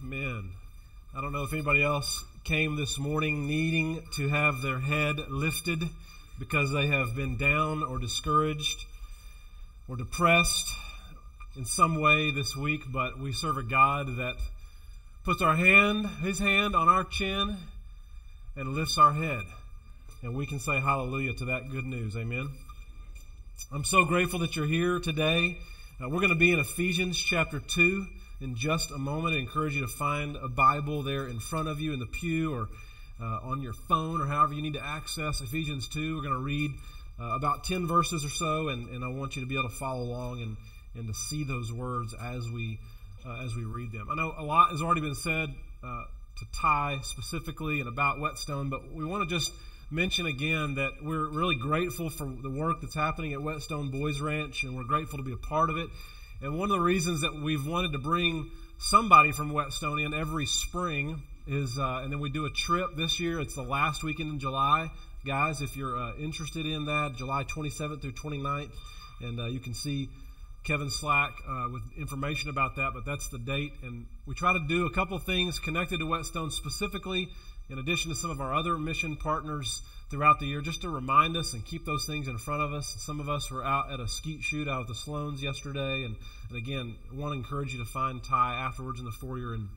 Amen. I don't know if anybody else came this morning needing to have their head lifted because they have been down or discouraged or depressed in some way this week, but we serve a God that puts our hand, his hand on our chin and lifts our head. And we can say hallelujah to that good news. Amen. I'm so grateful that you're here today. Uh, we're going to be in Ephesians chapter 2 in just a moment. I encourage you to find a Bible there in front of you in the pew or uh, on your phone or however you need to access Ephesians 2. We're going to read uh, about 10 verses or so, and, and I want you to be able to follow along and, and to see those words as we, uh, as we read them. I know a lot has already been said uh, to Ty specifically and about Whetstone, but we want to just mention again that we're really grateful for the work that's happening at Whetstone Boys Ranch, and we're grateful to be a part of it. And one of the reasons that we've wanted to bring somebody from Whetstone in every spring is, uh, and then we do a trip this year. It's the last weekend in July. Guys, if you're uh, interested in that, July 27th through 29th, and uh, you can see Kevin Slack uh, with information about that, but that's the date. And we try to do a couple things connected to Whetstone specifically, in addition to some of our other mission partners throughout the year just to remind us and keep those things in front of us. Some of us were out at a skeet shoot out at the Sloans yesterday. And, and again, want to encourage you to find Ty afterwards in the foyer and,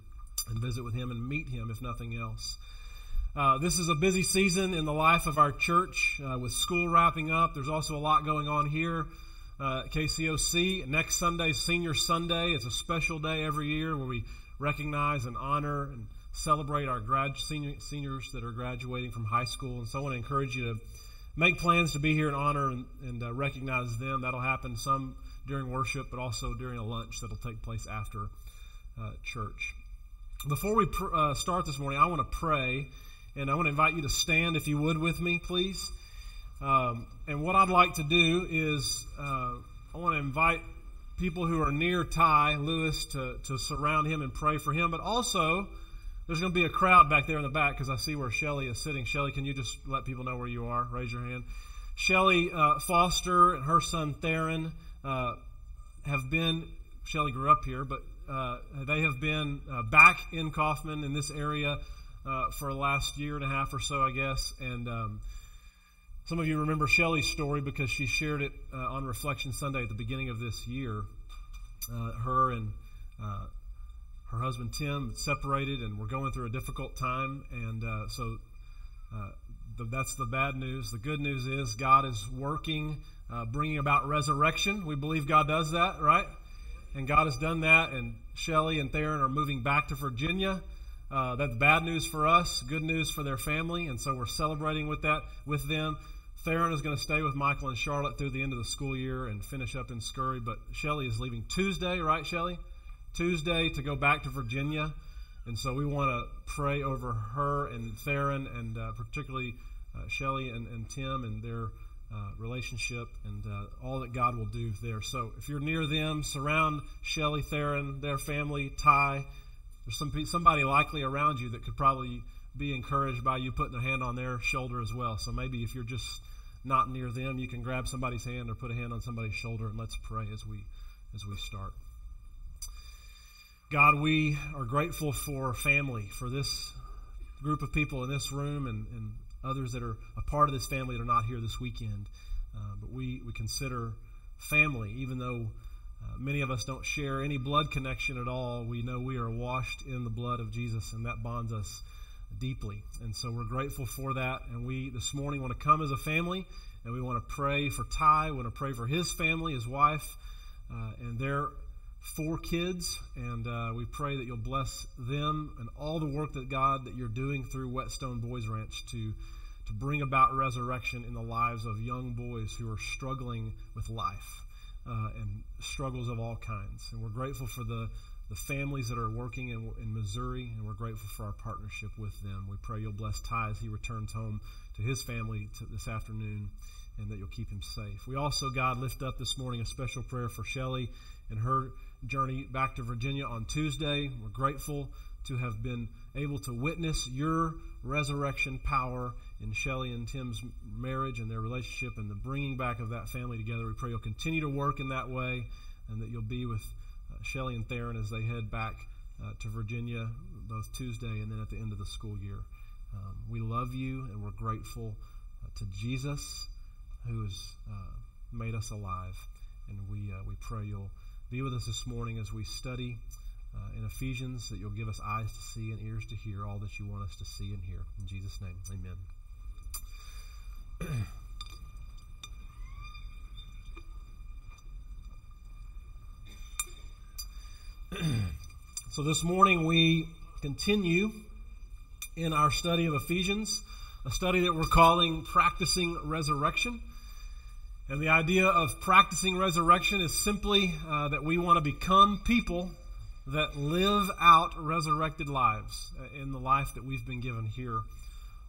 and visit with him and meet him, if nothing else. Uh, this is a busy season in the life of our church uh, with school wrapping up. There's also a lot going on here. Uh, KCOC. Next Sunday, Senior Sunday. It's a special day every year where we recognize and honor and celebrate our grad, senior, seniors that are graduating from high school. And so I want to encourage you to make plans to be here and honor and, and uh, recognize them. That'll happen some during worship, but also during a lunch that'll take place after uh, church. Before we pr- uh, start this morning, I want to pray, and I want to invite you to stand, if you would, with me, please. Um, and what I'd like to do is uh, I want to invite people who are near Ty Lewis to, to surround him and pray for him, but also there's going to be a crowd back there in the back because I see where Shelly is sitting. Shelly, can you just let people know where you are? Raise your hand. Shelly uh, Foster and her son Theron uh, have been, Shelly grew up here, but uh, they have been uh, back in Kaufman in this area uh, for the last year and a half or so, I guess. And um, some of you remember Shelly's story because she shared it uh, on Reflection Sunday at the beginning of this year. her and her husband Tim separated, and we're going through a difficult time. And uh, so uh, the, that's the bad news. The good news is God is working, uh, bringing about resurrection. We believe God does that, right? And God has done that. And Shelly and Theron are moving back to Virginia. Uh, that's bad news for us, good news for their family. And so we're celebrating with that with them. Theron is going to stay with Michael and Charlotte through the end of the school year and finish up in Scurry. But Shelly is leaving Tuesday, right, Shelly? Tuesday to go back to Virginia. And so we want to pray over her and Theron and uh, particularly uh, Shelly and, and Tim and their uh, relationship and uh, all that God will do there. So if you're near them, surround Shelly, Theron, their family, Ty. There's some, somebody likely around you that could probably be encouraged by you putting a hand on their shoulder as well. So maybe if you're just not near them, you can grab somebody's hand or put a hand on somebody's shoulder and let's pray as we as we start. God, we are grateful for family, for this group of people in this room and, and others that are a part of this family that are not here this weekend. Uh, but we, we consider family, even though uh, many of us don't share any blood connection at all, we know we are washed in the blood of Jesus, and that bonds us deeply. And so we're grateful for that. And we this morning want to come as a family, and we want to pray for Ty, we want to pray for his family, his wife, uh, and their four kids, and uh, we pray that you'll bless them and all the work that God that you're doing through Whetstone Boys Ranch to to bring about resurrection in the lives of young boys who are struggling with life uh, and struggles of all kinds. And we're grateful for the the families that are working in, in Missouri, and we're grateful for our partnership with them. We pray you'll bless Ty as he returns home to his family to this afternoon and that you'll keep him safe. We also, God, lift up this morning a special prayer for Shelly and her journey back to Virginia on Tuesday. We're grateful to have been able to witness your resurrection power in Shelly and Tim's marriage and their relationship and the bringing back of that family together. We pray you'll continue to work in that way and that you'll be with uh, Shelly and Theron as they head back uh, to Virginia both Tuesday and then at the end of the school year. Um, we love you and we're grateful uh, to Jesus who has made us alive. And we, we pray you'll be with us this morning as we study uh, in Ephesians, that you'll give us eyes to see and ears to hear all that you want us to see and hear. In Jesus' name, amen. so this morning we continue in our study of Ephesians, a study that we're calling Practicing Resurrection. And the idea of practicing resurrection is simply uh, that we want to become people that live out resurrected lives uh, in the life that we've been given here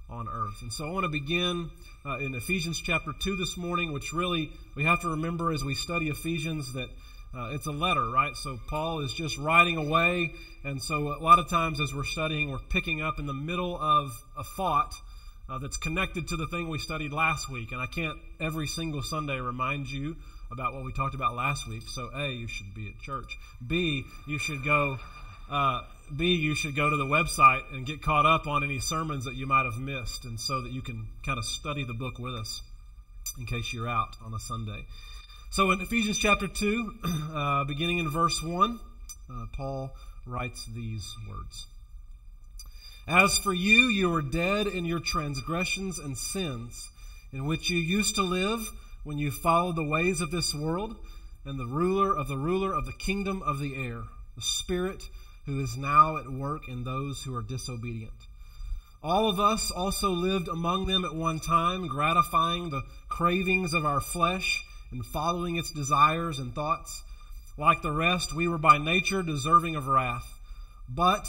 on earth. And so I want to begin uh, in Ephesians chapter 2 this morning, which really we have to remember as we study Ephesians that uh, it's a letter, right? So Paul is just writing away. And so a lot of times as we're studying, we're picking up in the middle of a thought uh, that's connected to the thing we studied last week. And I can't every single Sunday remind you about what we talked about last week. So, A, you should be at church. B, you should go. Uh, B, you should go to the website and get caught up on any sermons that you might have missed, and so that you can kind of study the book with us in case you're out on a Sunday. So, in Ephesians chapter 2, uh, beginning in verse 1, uh, Paul writes these words. As for you, you were dead in your transgressions and sins, in which you used to live when you followed the ways of this world and the ruler of the ruler of the kingdom of the air, the Spirit who is now at work in those who are disobedient. All of us also lived among them at one time, gratifying the cravings of our flesh and following its desires and thoughts. Like the rest, we were by nature deserving of wrath. But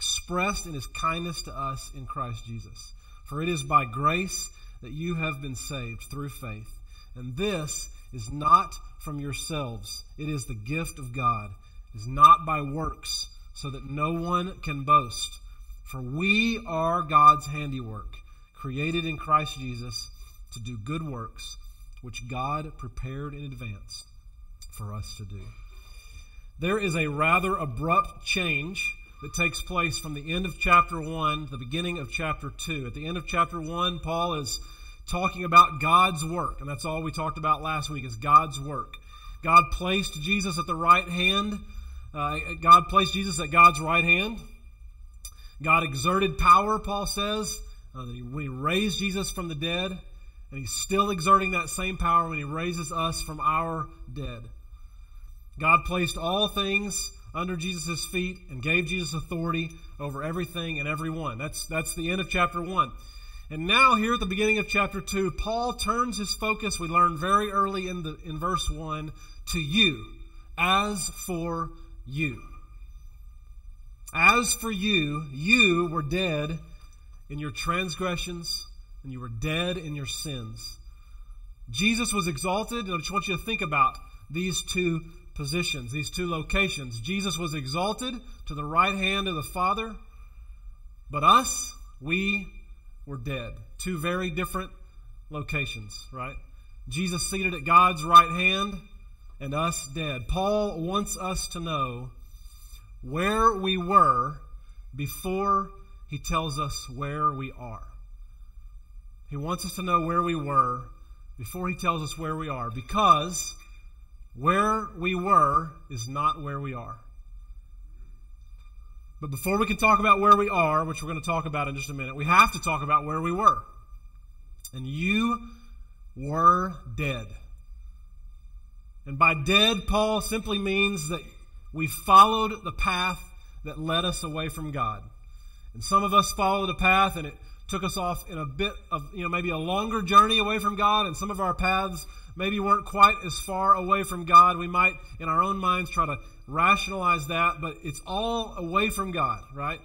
expressed in his kindness to us in Christ Jesus. For it is by grace that you have been saved through faith. And this is not from yourselves, it is the gift of God. It is not by works, so that no one can boast. For we are God's handiwork, created in Christ Jesus to do good works, which God prepared in advance for us to do. There is a rather abrupt change that takes place from the end of chapter 1 to the beginning of chapter 2. At the end of chapter 1, Paul is talking about God's work, and that's all we talked about last week is God's work. God placed Jesus at the right hand. Uh, God placed Jesus at God's right hand. God exerted power, Paul says, uh, when he raised Jesus from the dead, and he's still exerting that same power when he raises us from our dead. God placed all things under Jesus' feet and gave Jesus authority over everything and everyone. That's, that's the end of chapter 1. And now, here at the beginning of chapter 2, Paul turns his focus, we learn very early in, the, in verse 1, to you. As for you. As for you, you were dead in your transgressions and you were dead in your sins. Jesus was exalted, and I just want you to think about these two positions, these two locations. Jesus was exalted to the right hand of the Father, but us, we were dead. Two very different locations, right? Jesus seated at God's right hand and us dead. Paul wants us to know where we were before he tells us where we are. He wants us to know where we were before he tells us where we are because where we were is not where we are. But before we can talk about where we are, which we're going to talk about in just a minute, we have to talk about where we were. And you were dead. And by dead, Paul simply means that we followed the path that led us away from God. And some of us followed a path and it took us off in a bit of, you know, maybe a longer journey away from God, and some of our paths maybe weren't quite as far away from God. We might, in our own minds, try to rationalize that, but it's all away from God, right?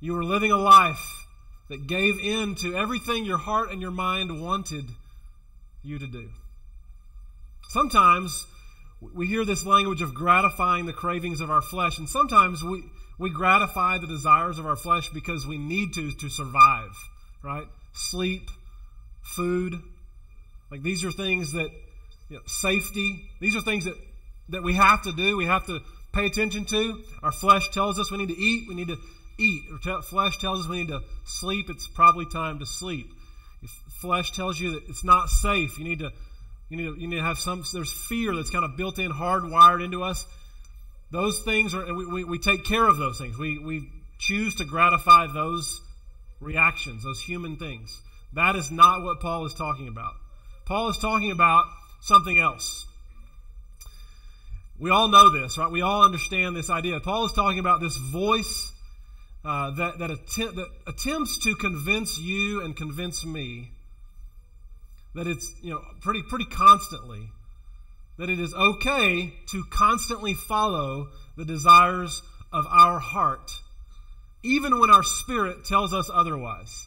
You were living a life that gave in to everything your heart and your mind wanted you to do. Sometimes we hear this language of gratifying the cravings of our flesh, and sometimes we, we gratify the desires of our flesh because we need to to survive, right? Sleep, food. Like these are things that, you know, safety, these are things that, that we have to do, we have to pay attention to. Our flesh tells us we need to eat, we need to eat. Our flesh tells us we need to sleep, it's probably time to sleep. If flesh tells you that it's not safe, you need to you need, to, you need to have some, there's fear that's kind of built in, hardwired into us. Those things are, we, we, we take care of those things. We, we choose to gratify those reactions, those human things. That is not what Paul is talking about. Paul is talking about something else. We all know this, right? We all understand this idea. Paul is talking about this voice uh, that, that, att- that attempts to convince you and convince me that it's you know pretty pretty constantly that it is okay to constantly follow the desires of our heart even when our spirit tells us otherwise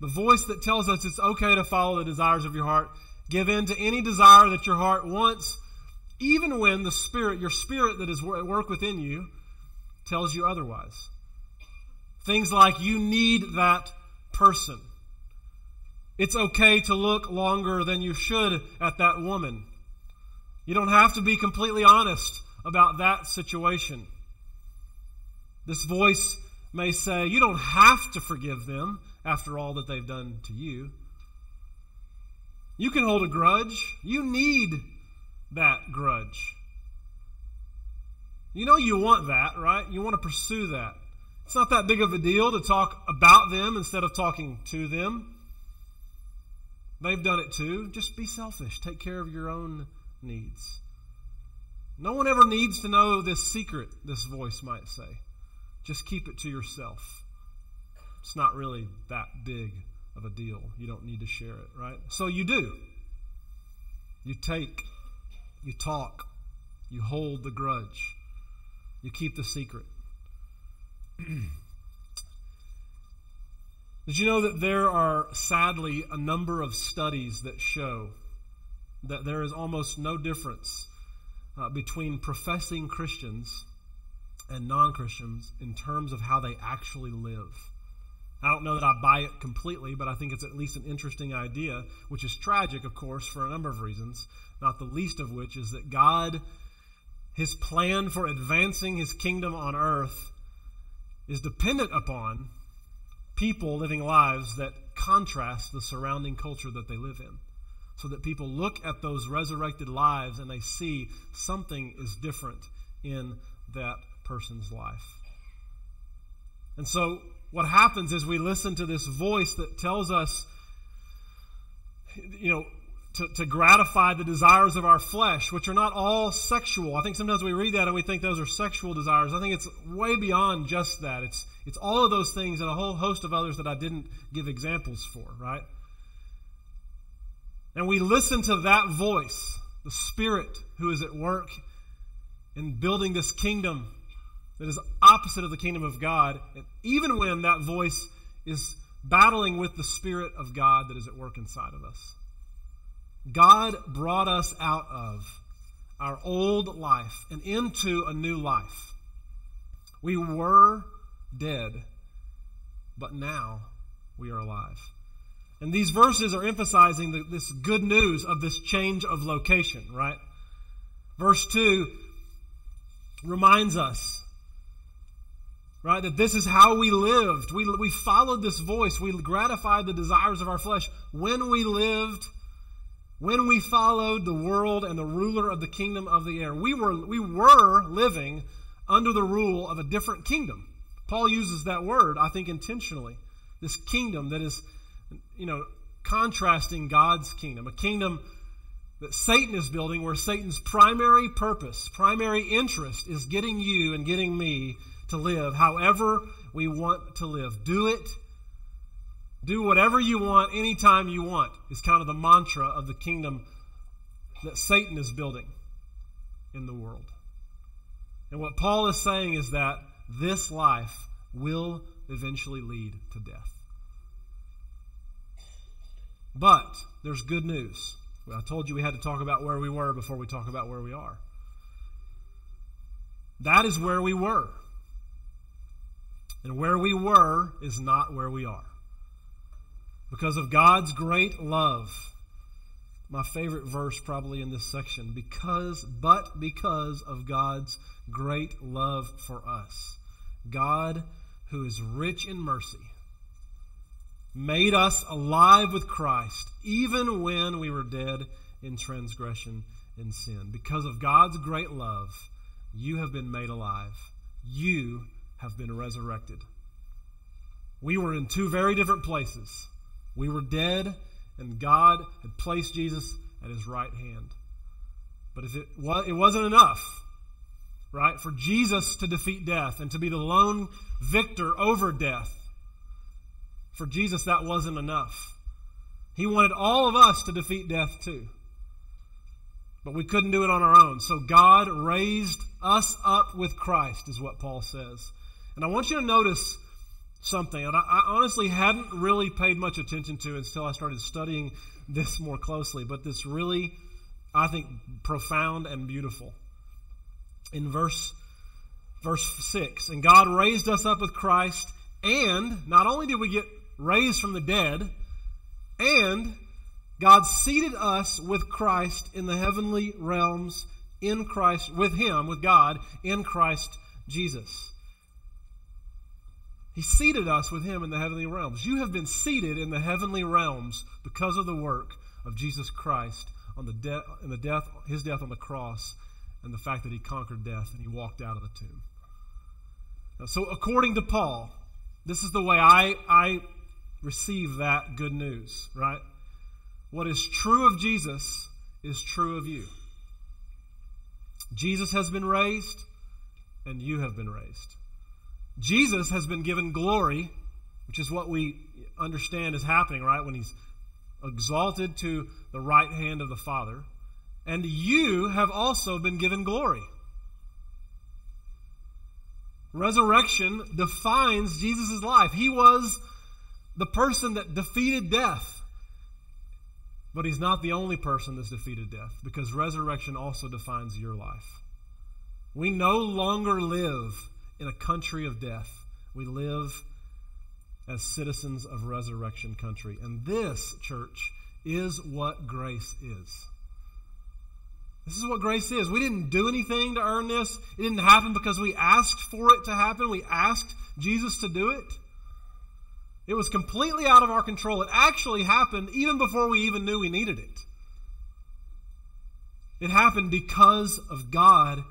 the voice that tells us it's okay to follow the desires of your heart give in to any desire that your heart wants even when the spirit your spirit that is at work within you tells you otherwise things like you need that person. It's okay to look longer than you should at that woman. You don't have to be completely honest about that situation. This voice may say, You don't have to forgive them after all that they've done to you. You can hold a grudge. You need that grudge. You know you want that, right? You want to pursue that. It's not that big of a deal to talk about them instead of talking to them. They've done it too. Just be selfish. Take care of your own needs. No one ever needs to know this secret, this voice might say. Just keep it to yourself. It's not really that big of a deal. You don't need to share it, right? So you do. You take, you talk, you hold the grudge, you keep the secret. Did you know that there are, sadly, a number of studies that show that there is almost no difference uh, between professing Christians and non Christians in terms of how they actually live? I don't know that I buy it completely, but I think it's at least an interesting idea, which is tragic, of course, for a number of reasons, not the least of which is that God, his plan for advancing his kingdom on earth, is dependent upon people living lives that contrast the surrounding culture that they live in. So that people look at those resurrected lives and they see something is different in that person's life. And so, what happens is we listen to this voice that tells us, you know, to, to gratify the desires of our flesh, which are not all sexual. I think sometimes we read that and we think those are sexual desires. I think it's way beyond just that. It's, it's all of those things and a whole host of others that I didn't give examples for, right? And we listen to that voice, the Spirit who is at work in building this kingdom that is opposite of the kingdom of God, and even when that voice is battling with the Spirit of God that is at work inside of us. God brought us out of our old life and into a new life. We were dead, but now we are alive. And these verses are emphasizing the, this good news of this change of location, right? Verse 2 reminds us, right, that this is how we lived. We, we followed this voice. We gratified the desires of our flesh when we lived when we followed the world and the ruler of the kingdom of the air. We were, we were living under the rule of a different kingdom. Paul uses that word, I think, intentionally. This kingdom that is, you know, contrasting God's kingdom, a kingdom that Satan is building where Satan's primary purpose, primary interest is getting you and getting me to live however we want to live. Do it do whatever you want anytime you want, is kind of the mantra of the kingdom that Satan is building in the world. And what Paul is saying is that this life will eventually lead to death. But there's good news. I told you we had to talk about where we were before we talk about where we are. That is where we were. And where we were is not where we are. Because of God's great love. My favorite verse probably in this section. Because, but because of God's great love for us. God, who is rich in mercy, made us alive with Christ, even when we were dead in transgression and sin. Because of God's great love, you have been made alive. You have been resurrected. We were in two very different places. We were dead, and God had placed Jesus at his right hand. But if it, was, it wasn't enough, right, for Jesus to defeat death and to be the lone victor over death, for Jesus, that wasn't enough. He wanted all of us to defeat death too. But we couldn't do it on our own. So God raised us up with Christ, is what Paul says. And I want you to notice something that I, honestly hadn't really paid much attention to until I started studying this more closely. But this really, I think, profound and beautiful. In verse verse 6, and God raised us up with Christ, and not only did we get raised from the dead, and God seated us with Christ in the heavenly realms in Christ, with Him, with God, in Christ Jesus. He seated us with Him in the heavenly realms. You have been seated in the heavenly realms because of the work of Jesus Christ on the death, in the death, His death on the cross, and the fact that He conquered death and He walked out of the tomb. Now, so, according to Paul, this is the way I, I receive that good news, right? What is true of Jesus is true of you. Jesus has been raised, and you have been raised. Jesus has been given glory, which is what we understand is happening, right? When he's exalted to the right hand of the Father. And you have also been given glory. Resurrection defines Jesus' life. He was the person that defeated death. But he's not the only person that's defeated death because resurrection also defines your life. We no longer live in a country of death, we live as citizens of resurrection country. And this, church, is what grace is. This is what grace is. We didn't do anything to earn this. It didn't happen because we asked for it to happen. We asked Jesus to do it. It was completely out of our control. It actually happened even before we even knew we needed it. It happened because of God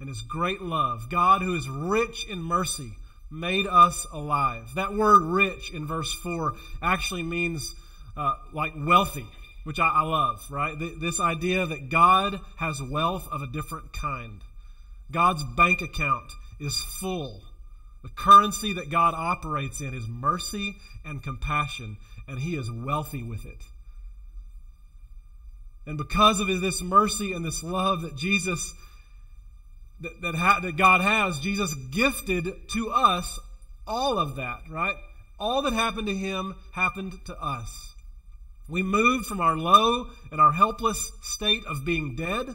and His great love. God, who is rich in mercy, made us alive. That word rich in verse 4 actually means uh, like wealthy, which I, I love, right? Th- this idea that God has wealth of a different kind. God's bank account is full the currency that God operates in is mercy and compassion, and He is wealthy with it. And because of this mercy and this love that Jesus, that, that, ha, that God has, Jesus gifted to us all of that, right? All that happened to Him happened to us. We moved from our low and our helpless state of being dead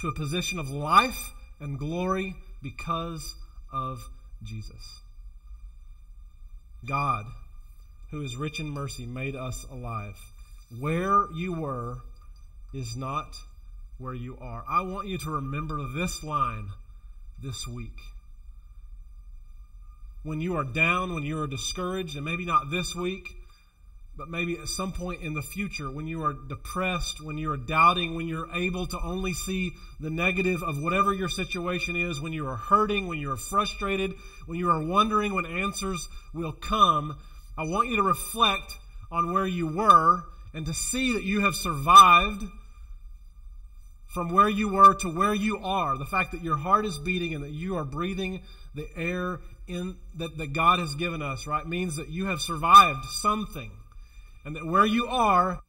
to a position of life and glory because of Jesus. God, who is rich in mercy, made us alive. Where you were is not where you are. I want you to remember this line this week. When you are down, when you are discouraged, and maybe not this week, but maybe at some point in the future, when you are depressed, when you are doubting, when you're able to only see the negative of whatever your situation is, when you are hurting, when you are frustrated, when you are wondering when answers will come, I want you to reflect on where you were and to see that you have survived from where you were to where you are. The fact that your heart is beating and that you are breathing the air in that, that God has given us, right, means that you have survived something and that where you are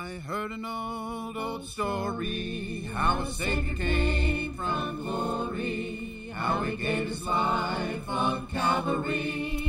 I heard an old, old story how a Savior came from glory, how he gave his life on Calvary.